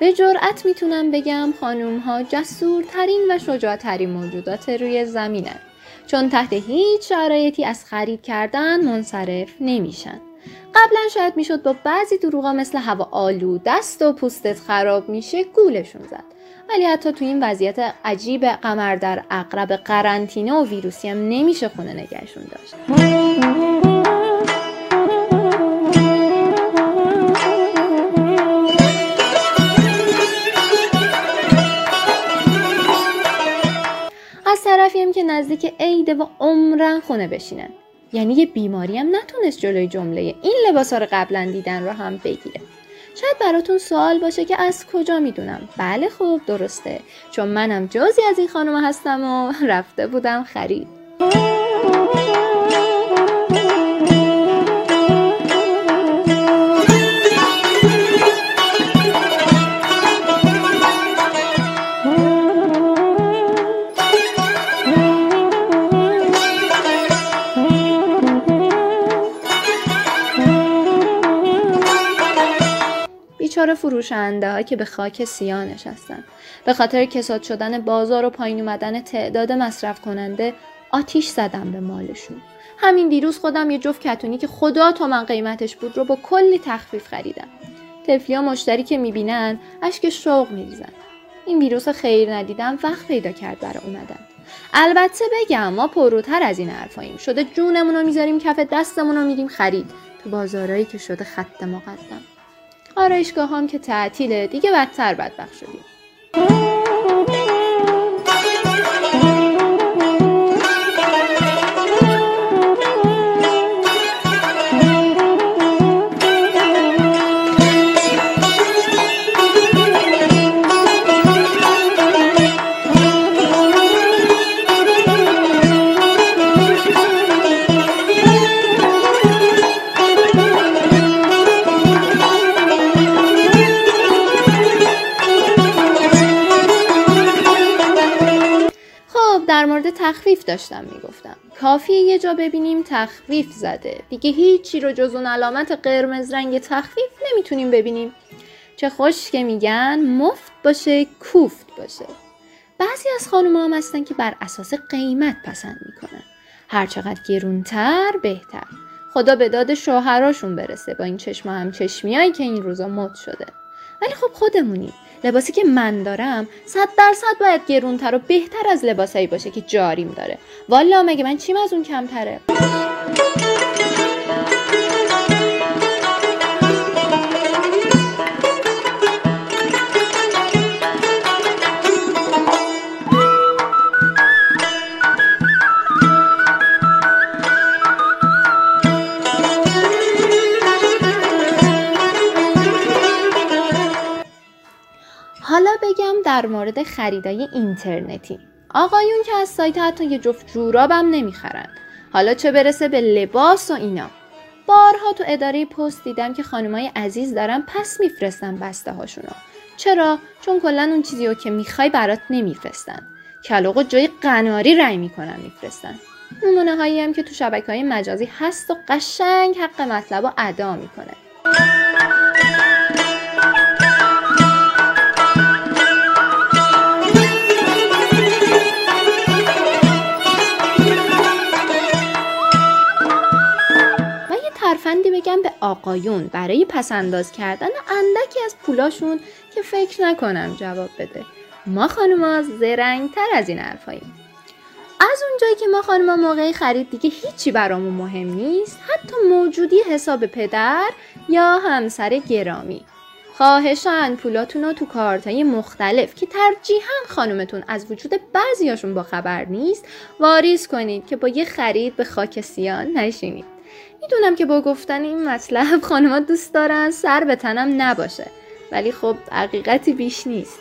قطع می‌تونم بگم خانوم ها جسورترین و شجاعترین موجودات روی زمینن. چون تحت هیچ شرایطی از خرید کردن منصرف نمیشن. قبلا شاید می‌شد با بعضی دروغا مثل هوا آلو دست و پوستت خراب میشه گولشون زد. ولی حتی تو این وضعیت عجیب قمر در اقرب قرنطینه و ویروسی هم نمیشه خونه نگهشون داشت. هم که نزدیک عیده و عمرن خونه بشینن. یعنی یه بیماری هم نتونست جلوی جمله این لباسا رو قبلا دیدن رو هم بگیره. شاید براتون سوال باشه که از کجا می‌دونم. بله خوب درسته. چون منم جزی از این خانم هستم و رفته بودم خرید. بیچاره فروشنده ها که به خاک سیاه نشستن. به خاطر کساد شدن بازار و پایین اومدن تعداد مصرف کننده آتیش زدم به مالشون. همین دیروز خودم یه جفت کتونی که خدا تا من قیمتش بود رو با کلی تخفیف خریدم. تفلیا مشتری که می‌بینن اشک شوق میریزن. این ویروس خیر ندیدم وقت پیدا کرد برای اومدن. البته بگم ما پروتر از این حرفاییم. شده جونمون رو می‌ذاریم کف دستمون رو میریم خرید. تو بازارایی که شده خط مقدم. آرایشگاه هم که تعطیله دیگه بدتر بدبخ شدیم. تخفیف داشتم می‌گفتم. کافیه یه جا ببینیم تخفیف زده. دیگه هیچی رو جز اون علامت قرمز رنگ تخفیف نمی‌تونیم ببینیم. چه خوش که میگن مفت باشه کوفت باشه. بعضی از خانوما هم هستن که بر اساس قیمت پسند می‌کنن. هرچقدر گرونتر بهتر. خدا به داد شوهراشون برسه با این چشم هم چشمیایی که این روزا مد شده. ولی خب خودمونیم. لباسی که من دارم صد درصد باید گرونتر و بهتر از لباسایی باشه که جاریم داره. والا مگه من چیم از اون کمتره؟ در مورد خریدای اینترنتی. آقایون که از سایت حتی یه جفت جورابم نمی‌خرن. حالا چه برسه به لباس و اینا. بارها تو اداره پست دیدم که خانمای عزیز دارن پس میفرستن بسته هاشونو چرا؟ چون کلا اون چیزی رو که می‌خوای برات نمیفرستن. کلاغو جای قناری رای می‌کنن میفرستن. نمونه هایی هم که تو شبکه های مجازی هست و قشنگ حق مطلب رو ادا می‌کنه. ترفندی بگم به آقایون برای پسنداز کردن اندکی از پولاشون که فکر نکنم جواب بده. ما خانوما زرنگتر از این حرفاییم. از اونجایی که ما خانوما موقع خرید دیگه هیچی برامون مهم نیست حتی موجودی حساب پدر یا همسر گرامی. خواهشان پولاتون رو تو کارتای مختلف که ترجیحاً خانومتون از وجود بعضیاشون با خبر نیست واریز کنید که با یه خرید به خاک سیان نشینید. می‌دونم که با گفتن این مطلب خانمها دوست دارن سر به تنم نباشه. ولی خب حقیقتی بیش نیست.